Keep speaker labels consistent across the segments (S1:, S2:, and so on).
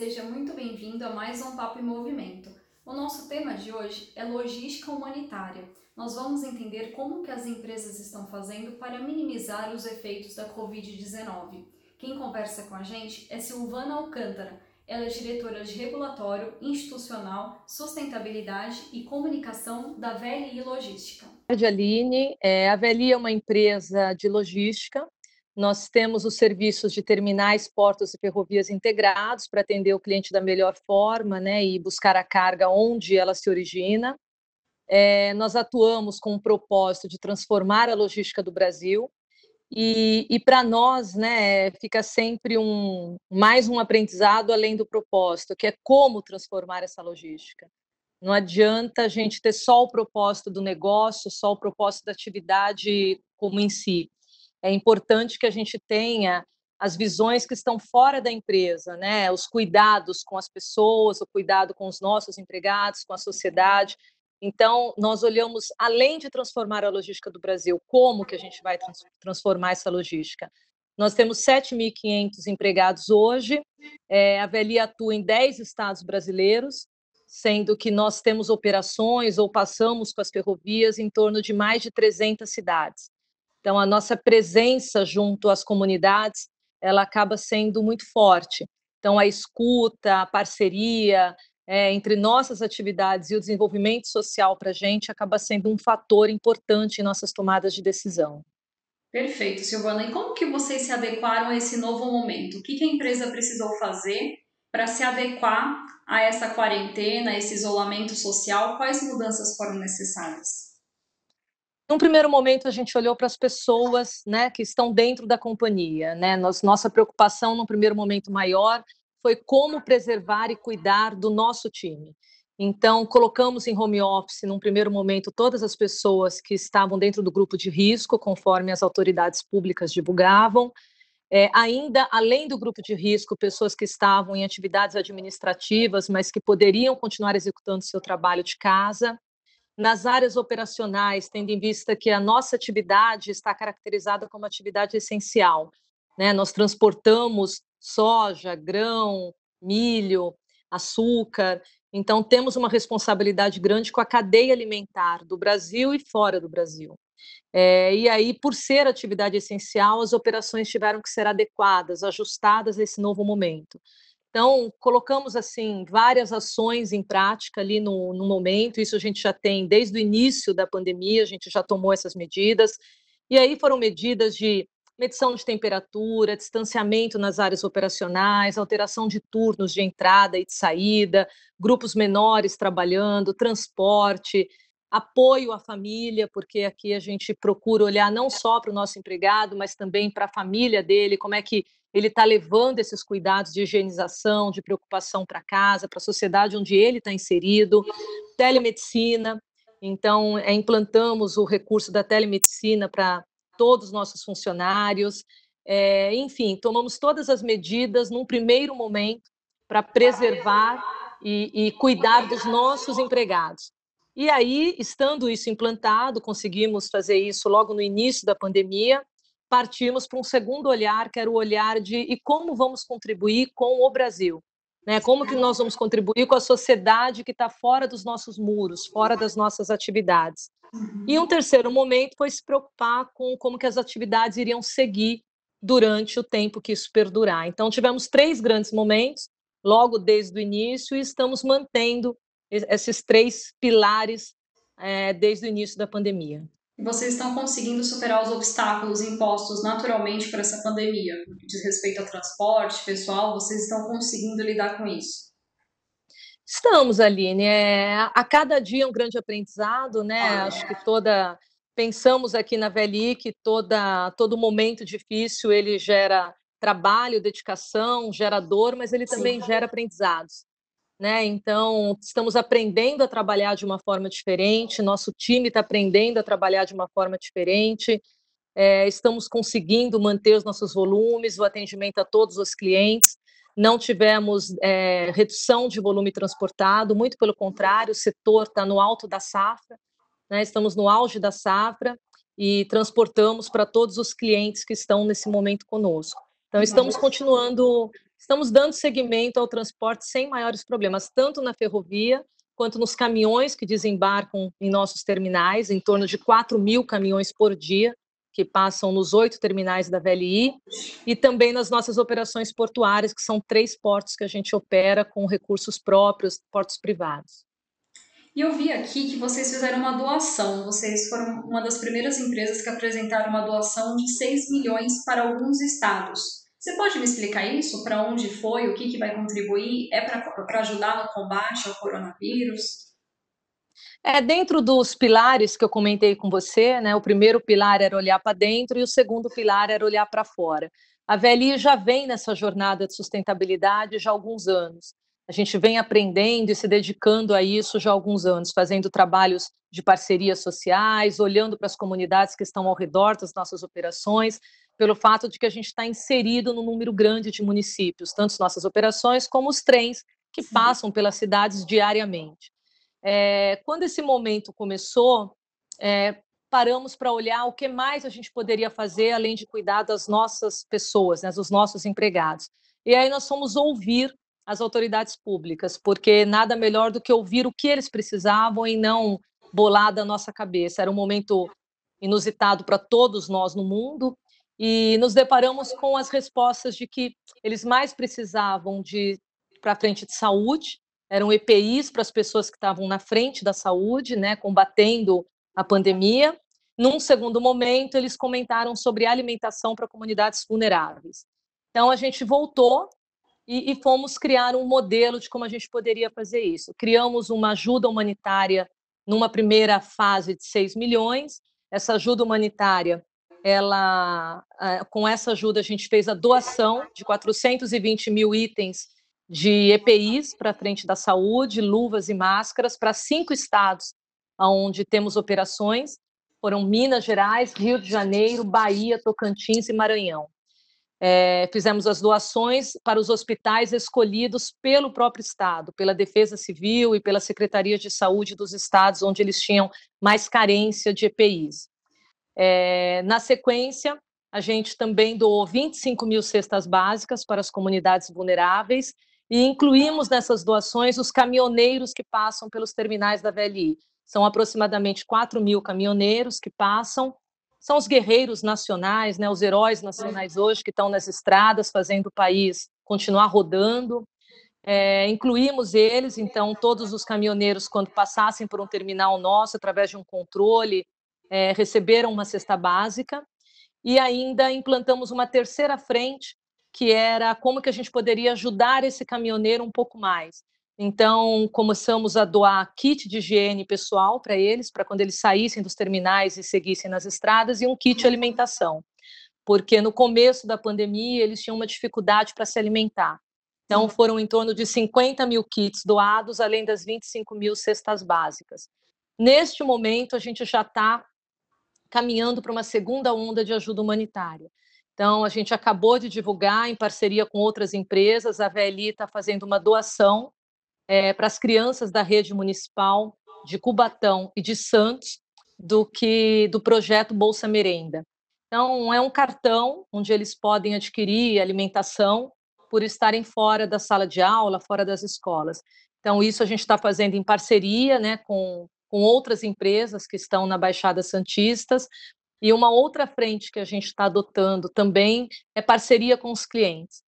S1: seja muito bem-vindo a mais um Papo em Movimento. O nosso tema de hoje é logística humanitária. Nós vamos entender como que as empresas estão fazendo para minimizar os efeitos da Covid-19. Quem conversa com a gente é Silvana Alcântara. Ela é diretora de Regulatório, Institucional, Sustentabilidade e Comunicação da VLI Logística.
S2: Aline, é, a VLI é uma empresa de logística nós temos os serviços de terminais, portos e ferrovias integrados para atender o cliente da melhor forma né, e buscar a carga onde ela se origina. É, nós atuamos com o propósito de transformar a logística do Brasil. E, e para nós, né, fica sempre um mais um aprendizado além do propósito, que é como transformar essa logística. Não adianta a gente ter só o propósito do negócio, só o propósito da atividade como em si é importante que a gente tenha as visões que estão fora da empresa, né? Os cuidados com as pessoas, o cuidado com os nossos empregados, com a sociedade. Então, nós olhamos além de transformar a logística do Brasil, como que a gente vai trans transformar essa logística? Nós temos 7.500 empregados hoje, é, a VLI atua em 10 estados brasileiros, sendo que nós temos operações ou passamos com as ferrovias em torno de mais de 300 cidades. Então, a nossa presença junto às comunidades, ela acaba sendo muito forte. Então, a escuta, a parceria é, entre nossas atividades e o desenvolvimento social para a gente acaba sendo um fator importante em nossas tomadas de decisão.
S1: Perfeito, Silvana. E como que vocês se adequaram a esse novo momento? O que, que a empresa precisou fazer para se adequar a essa quarentena, a esse isolamento social? Quais mudanças foram necessárias?
S2: Num primeiro momento, a gente olhou para as pessoas né, que estão dentro da companhia. Né? nossa preocupação, num primeiro momento maior, foi como preservar e cuidar do nosso time. Então, colocamos em home office, num primeiro momento, todas as pessoas que estavam dentro do grupo de risco, conforme as autoridades públicas divulgavam. É, ainda, além do grupo de risco, pessoas que estavam em atividades administrativas, mas que poderiam continuar executando seu trabalho de casa nas áreas operacionais, tendo em vista que a nossa atividade está caracterizada como atividade essencial. Né? Nós transportamos soja, grão, milho, açúcar, então temos uma responsabilidade grande com a cadeia alimentar do Brasil e fora do Brasil. É, e aí, por ser atividade essencial, as operações tiveram que ser adequadas, ajustadas a esse novo momento. Então, colocamos assim várias ações em prática ali no, no, momento. Isso a gente já tem desde o início da pandemia, a gente já tomou essas medidas. E aí foram medidas de medição de temperatura, distanciamento nas áreas operacionais, alteração de turnos de entrada e de saída, grupos menores trabalhando, transporte, apoio à família, porque aqui a gente procura olhar não só para o nosso empregado, mas também para a família dele, como é que ele está levando esses cuidados de higienização, de preocupação para casa, para a sociedade onde ele está inserido, telemedicina. Então, é, implantamos o recurso da telemedicina para todos os nossos funcionários. É, enfim, tomamos todas as medidas num primeiro momento para preservar e, e cuidar dos nossos empregados. E aí, estando isso implantado, conseguimos fazer isso logo no início da pandemia, partimos para um segundo olhar, que era o olhar de e como vamos contribuir com o Brasil. Né? Como que nós vamos contribuir com a sociedade que está fora dos nossos muros, fora das nossas atividades. E um terceiro momento foi se preocupar com como que as atividades iriam seguir durante o tempo que isso perdurar. Então tivemos três grandes momentos, logo desde o início, e estamos mantendo esses três pilares é, desde o início da pandemia
S1: vocês estão conseguindo superar os obstáculos impostos naturalmente por essa pandemia? No que diz respeito ao transporte, pessoal, vocês estão conseguindo lidar com isso?
S2: Estamos, Aline. É, a cada dia um grande aprendizado, né? Ah, é. Acho que toda. Pensamos aqui na VLI que toda, todo momento difícil ele gera trabalho, dedicação, gera dor, mas ele também Sim. gera aprendizados né? Então, estamos aprendendo a trabalhar de uma forma diferente, nosso time está aprendendo a trabalhar de uma forma diferente. é, estamos conseguindo manter os nossos volumes, o atendimento a todos os clientes, não tivemos é, redução de volume transportado, muito pelo contrário, o setor está no alto da safra, né, estamos no auge da safra e transportamos para todos os clientes que estão nesse momento conosco. Então, estamos continuando, estamos dando seguimento ao transporte sem maiores problemas, tanto na ferrovia quanto nos caminhões que desembarcam em nossos terminais, em torno de 4 mil caminhões por dia, que passam nos oito terminais da VLI, e também nas nossas operações portuárias, que são três portos que a gente opera com recursos próprios, portos privados.
S1: E eu vi aqui que vocês fizeram uma doação, vocês foram uma das primeiras empresas que apresentaram uma doação de 6 milhões para alguns estados. Você pode me explicar isso? Para onde foi? O que, que vai contribuir? É para ajudar no combate ao coronavírus?
S2: É, dentro dos pilares que eu comentei com você, né, o primeiro pilar era olhar para dentro e o segundo pilar era olhar para fora. A VLI já vem nessa jornada de sustentabilidade já há alguns anos. A gente vem aprendendo e se dedicando a isso já há alguns anos, fazendo trabalhos de parcerias sociais, olhando para as comunidades que estão ao redor das nossas operações, pelo fato de que a gente está inserido no número grande de municípios, tanto as nossas operações como os trens que passam pelas cidades diariamente. É, quando esse momento começou, é, paramos para olhar o que mais a gente poderia fazer além de cuidar das nossas pessoas, né, dos nossos empregados. E aí nós fomos ouvir as autoridades públicas, porque nada melhor do que ouvir o que eles precisavam e não bolar da nossa cabeça. Era um momento inusitado para todos nós no mundo e nos deparamos com as respostas de que eles mais precisavam de para frente de saúde, eram EPIs para as pessoas que estavam na frente da saúde, né, combatendo a pandemia. Num segundo momento, eles comentaram sobre alimentação para comunidades vulneráveis. Então, a gente voltou e, e, fomos criar um modelo de como a gente poderia fazer isso. Criamos uma ajuda humanitária numa primeira fase de 6 milhões. Essa ajuda humanitária ela, eh, com essa ajuda, a gente fez a doação de 420 mil itens de EPIs para frente da saúde, luvas e máscaras para cinco estados onde temos operações, foram Minas Gerais, Rio de Janeiro, Bahia, Tocantins e Maranhão. É, fizemos as doações para os hospitais escolhidos pelo próprio Estado, pela Defesa Civil e pela Secretaria de Saúde dos estados onde eles tinham mais carência de EPIs. É, na sequência, a gente também doou 25 mil cestas básicas para as comunidades vulneráveis e incluímos nessas doações os caminhoneiros que passam pelos terminais da VLI. São aproximadamente 4 mil caminhoneiros que passam, são os guerreiros nacionais, né, os heróis nacionais hoje que estão nas estradas fazendo o país continuar rodando. É, incluímos eles, então, todos os caminhoneiros, quando passassem por um terminal nosso, através de um controle, é, receberam uma cesta básica e ainda implantamos uma terceira frente que era como que a gente poderia ajudar esse caminhoneiro um pouco mais. Então, começamos a doar kit de higiene pessoal para eles, para quando eles saíssem dos terminais e seguissem nas estradas, e um kit de alimentação, porque no começo da pandemia eles tinham uma dificuldade para se alimentar. Então, foram em torno de 50 mil kits doados, além das 25 mil cestas básicas. Neste momento, a gente já está caminhando para uma segunda onda de ajuda humanitária. Então, a gente acabou de divulgar, em parceria com outras empresas, a VLI está fazendo uma doação é, para as crianças da rede municipal de Cubatão e de Santos, do que do projeto Bolsa Merenda. Então, é um cartão onde eles podem adquirir alimentação por estarem fora da sala de aula, fora das escolas. Então, isso a gente está fazendo em parceria né, com com outras empresas que estão na Baixada Santistas. E uma outra frente que a gente está adotando também é parceria com os clientes,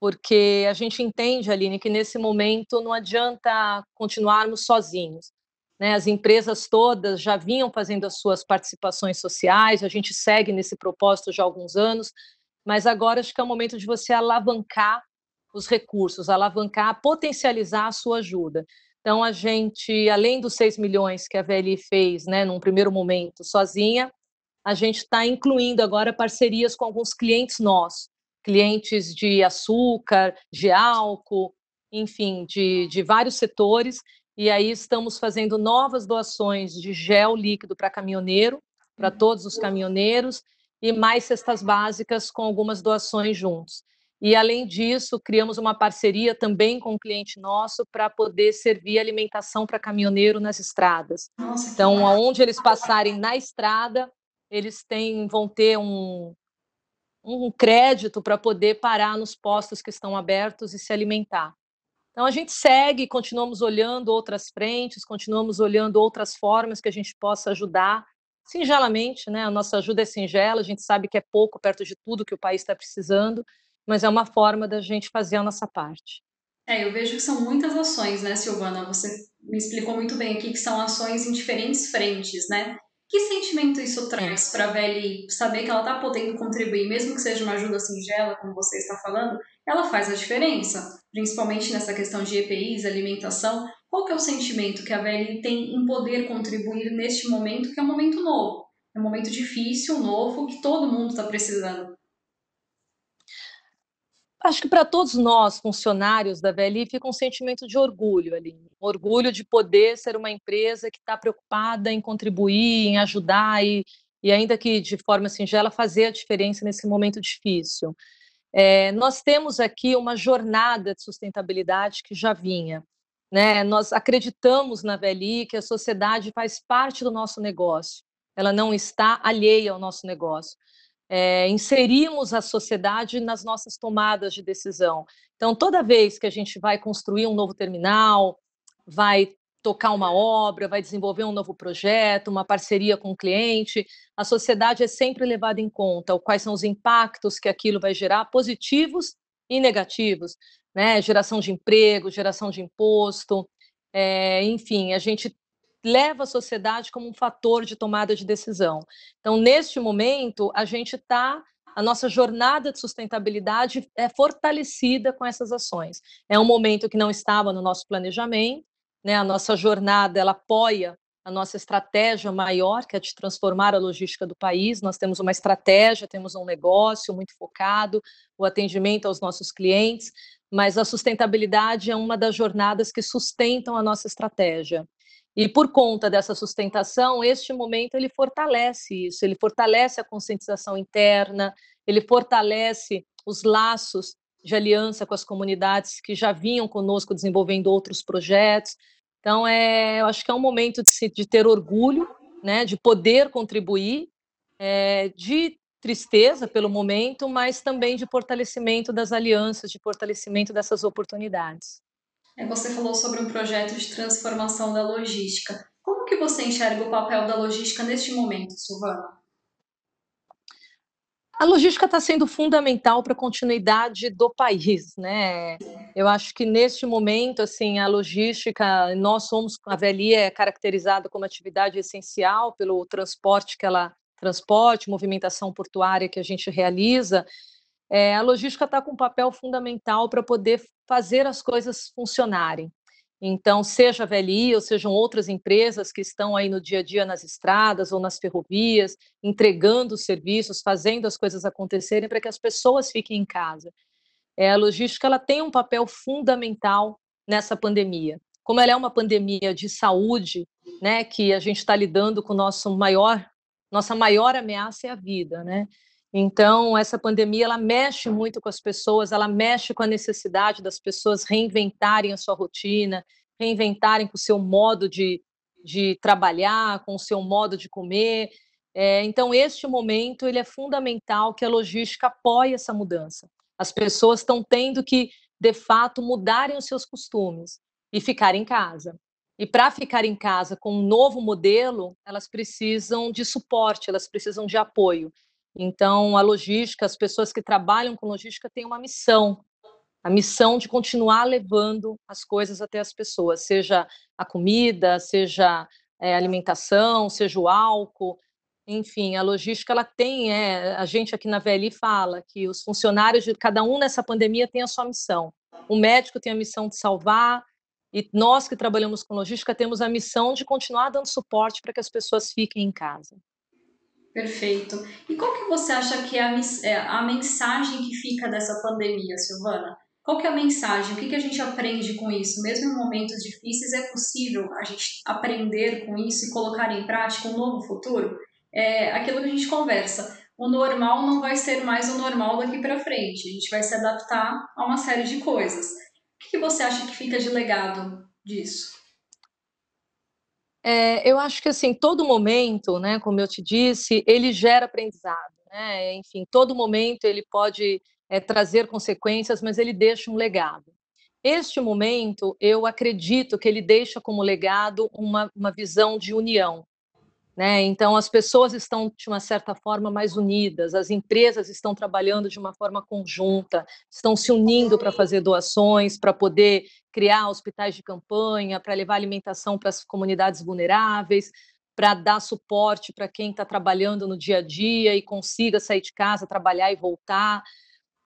S2: porque a gente entende, Aline, que nesse momento não adianta continuarmos sozinhos. Né? As empresas todas já vinham fazendo as suas participações sociais, a gente segue nesse propósito já há alguns anos, mas agora acho que é o momento de você alavancar os recursos, alavancar, potencializar a sua ajuda. Então, a gente, além dos 6 milhões que a VLI fez, né, num primeiro momento, sozinha, a gente está incluindo agora parcerias com alguns clientes nossos, clientes de açúcar, de álcool, enfim, de, de vários setores, e aí estamos fazendo novas doações de gel líquido para caminhoneiro, para uhum. todos os caminhoneiros, e mais cestas básicas com algumas doações juntos. E, além disso, criamos uma parceria também com um cliente nosso para poder servir alimentação para caminhoneiro nas estradas. Nossa, então, aonde eles passarem na estrada, eles têm, vão ter um, um crédito para poder parar nos postos que estão abertos e se alimentar. Então, a gente segue, continuamos olhando outras frentes, continuamos olhando outras formas que a gente possa ajudar, singelamente, né? A nossa ajuda é singela, a gente sabe que é pouco perto de tudo que o país está precisando, mas é uma forma da gente fazer a nossa parte.
S1: É, eu vejo que são muitas ações, né, Silvana? Você me explicou muito bem aqui que são ações em diferentes frentes, né? Que sentimento isso traz para a Velly saber que ela está podendo contribuir, mesmo que seja uma ajuda singela, como você está falando, ela faz a diferença, principalmente nessa questão de EPIs, alimentação. Qual que é o sentimento que a Velly tem em poder contribuir neste momento, que é um momento novo? É um momento difícil, novo, que todo mundo está precisando.
S2: Acho que para todos nós, funcionários da VLI, fica um sentimento de orgulho ali. Orgulho de poder ser uma empresa que está preocupada em contribuir, em ajudar e, e, ainda que de forma singela, fazer a diferença nesse momento difícil. É, nós temos aqui uma jornada de sustentabilidade que já vinha. Né? Nós acreditamos na VLI que a sociedade faz parte do nosso negócio, ela não está alheia ao nosso negócio é, inserimos a sociedade nas nossas tomadas de decisão. Então, toda vez que a gente vai construir um novo terminal, vai tocar uma obra, vai desenvolver um novo projeto, uma parceria com o cliente, a sociedade é sempre levada em conta, quais são os impactos que aquilo vai gerar, positivos e negativos, né? Geração de emprego, geração de imposto, é, enfim, a gente leva a sociedade como um fator de tomada de decisão. Então, neste momento, a gente está a nossa jornada de sustentabilidade é fortalecida com essas ações. É um momento que não estava no nosso planejamento, né? A nossa jornada ela apoia a nossa estratégia maior, que é de transformar a logística do país. Nós temos uma estratégia, temos um negócio muito focado, o atendimento aos nossos clientes, mas a sustentabilidade é uma das jornadas que sustentam a nossa estratégia. E por conta dessa sustentação, este momento ele fortalece isso, ele fortalece a conscientização interna, ele fortalece os laços de aliança com as comunidades que já vinham conosco desenvolvendo outros projetos. Então, é, eu acho que é um momento de, se, de ter orgulho, né, de poder contribuir, é, de tristeza pelo momento, mas também de fortalecimento das alianças, de fortalecimento dessas oportunidades.
S1: É, você falou sobre um projeto de transformação da logística. Como que você enxerga o papel da logística neste momento, Silvana?
S2: A logística está sendo fundamental para a continuidade do país, né? Eu acho que neste momento, assim, a logística, nós somos, a VLI é caracterizada como atividade essencial pelo transporte que ela transporte, movimentação portuária que a gente realiza, é, a logística está com um papel fundamental para poder fazer as coisas funcionarem. Então, seja a VLI ou sejam outras empresas que estão aí no dia a dia nas estradas ou nas ferrovias, entregando os serviços, fazendo as coisas acontecerem para que as pessoas fiquem em casa. É, a logística ela tem um papel fundamental nessa pandemia. Como ela é uma pandemia de saúde, né, que a gente está lidando com nosso maior, nossa maior ameaça é a vida, né? Então, essa pandemia ela mexe muito com as pessoas, ela mexe com a necessidade das pessoas reinventarem a sua rotina, reinventarem com o seu modo de, de trabalhar, com o seu modo de comer. É, então, este momento ele é fundamental que a logística apoie essa mudança. As pessoas estão tendo que, de fato, mudarem os seus costumes e ficar em casa. E para ficar em casa com um novo modelo, elas precisam de suporte, elas precisam de apoio. Então, a logística, as pessoas que trabalham com logística têm uma missão, a missão de continuar levando as coisas até as pessoas, seja a comida, seja é, alimentação, seja o álcool, enfim, a logística ela tem, é, a gente aqui na VLI fala que os funcionários de cada um nessa pandemia tem a sua missão. O médico tem a missão de salvar e nós que trabalhamos com logística temos a missão de continuar dando suporte para que as pessoas fiquem em casa.
S1: Perfeito. E qual que você acha que é a, é a mensagem que fica dessa pandemia, Silvana? Qual que é a mensagem? O que, que a gente aprende com isso? Mesmo em momentos difíceis, é possível a gente aprender com isso e colocar em prática um novo futuro? É aquilo que a gente conversa. o normal não vai ser mais o normal daqui para frente. A gente vai se adaptar a uma série de coisas. O que você acha que fica de legado disso?
S2: É, eu acho que assim todo momento, né, como eu te disse, ele gera aprendizado, né? Enfim, todo momento ele pode é, trazer consequências, mas ele deixa um legado. Este momento, eu acredito que ele deixa como legado uma, uma visão de união, né? Então, as pessoas estão, de uma certa forma, mais unidas, as empresas estão trabalhando de uma forma conjunta, estão se unindo para fazer doações, para poder criar hospitais de campanha, para levar alimentação para as comunidades vulneráveis, para dar suporte para quem está trabalhando no dia a dia e consiga sair de casa, trabalhar e voltar.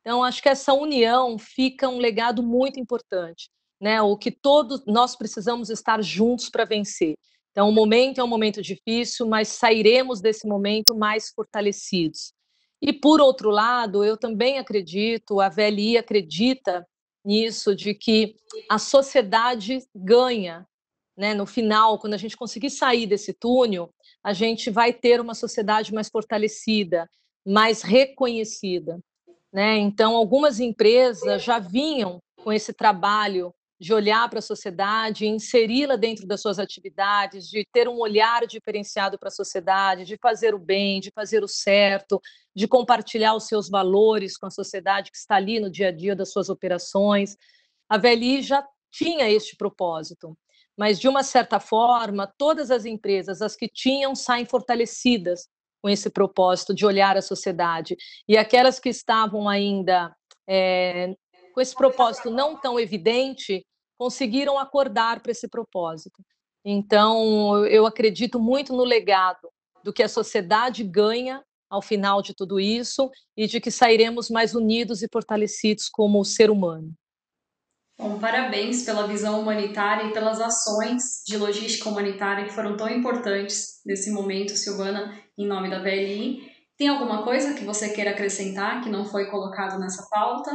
S2: Então, acho que essa união fica um legado muito importante, né? O que todos nós precisamos estar juntos para vencer. Então, o momento é um momento difícil, mas sairemos desse momento mais fortalecidos. E, por outro lado, eu também acredito, a VLI acredita nisso, de que a sociedade ganha. Né? No final, quando a gente conseguir sair desse túnel, a gente vai ter uma sociedade mais fortalecida, mais reconhecida. Né? Então, algumas empresas já vinham com esse trabalho de olhar para a sociedade, inseri-la dentro das suas atividades, de ter um olhar diferenciado para a sociedade, de fazer o bem, de fazer o certo, de compartilhar os seus valores com a sociedade que está ali no dia a dia das suas operações. A VLI já tinha este propósito, mas de uma certa forma, todas as empresas, as que tinham, saem fortalecidas com esse propósito de olhar a sociedade, e aquelas que estavam ainda é, com esse propósito não tão evidente, conseguiram acordar para esse propósito. Então, eu acredito muito no legado do que a sociedade ganha ao final de tudo isso e de que sairemos mais unidos e fortalecidos como ser humano.
S1: Bom, parabéns pela visão humanitária e pelas ações de logística humanitária que foram tão importantes nesse momento, Silvana, em nome da VLI. Tem alguma coisa que você queira acrescentar que não foi colocado nessa pauta?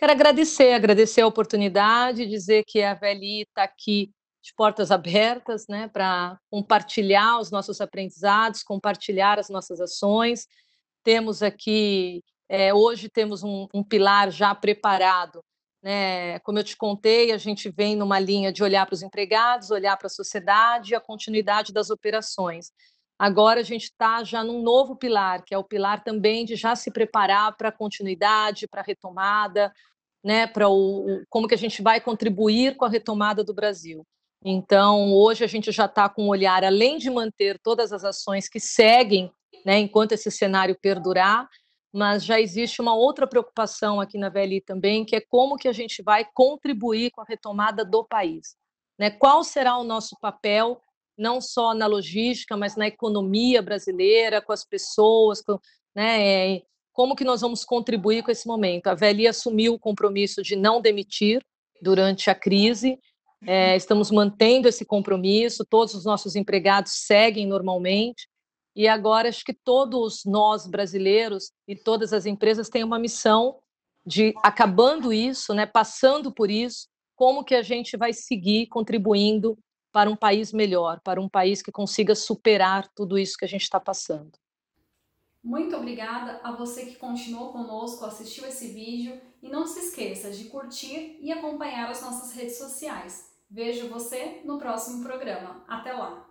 S2: Quero agradecer, agradecer a oportunidade, dizer que a VLI está aqui de portas abertas, né, para compartilhar os nossos aprendizados, compartilhar as nossas ações. Temos aqui, é, hoje temos um, um pilar já preparado, né, como eu te contei, a gente vem numa linha de olhar para os empregados, olhar para a sociedade e a continuidade das operações. Agora a gente está já num novo pilar, que é o pilar também de já se preparar para a continuidade, para a retomada, né, para o, como que a gente vai contribuir com a retomada do Brasil. Então, hoje a gente já está com um olhar, além de manter todas as ações que seguem, né, enquanto esse cenário perdurar, mas já existe uma outra preocupação aqui na VLI também, que é como que a gente vai contribuir com a retomada do país. Né? Qual será o nosso papel, não só na logística, mas na economia brasileira, com as pessoas, com, né, como que nós vamos contribuir com esse momento? A VLI assumiu o compromisso de não demitir durante a crise, é, estamos mantendo esse compromisso, todos os nossos empregados seguem normalmente, e agora acho que todos nós brasileiros e todas as empresas têm uma missão de, acabando isso, né, passando por isso, como que a gente vai seguir contribuindo para um país melhor, para um país que consiga superar tudo isso que a gente está passando.
S1: Muito obrigada a você que continuou conosco, assistiu esse vídeo e não se esqueça de curtir e acompanhar as nossas redes sociais. Vejo você no próximo programa. Até lá!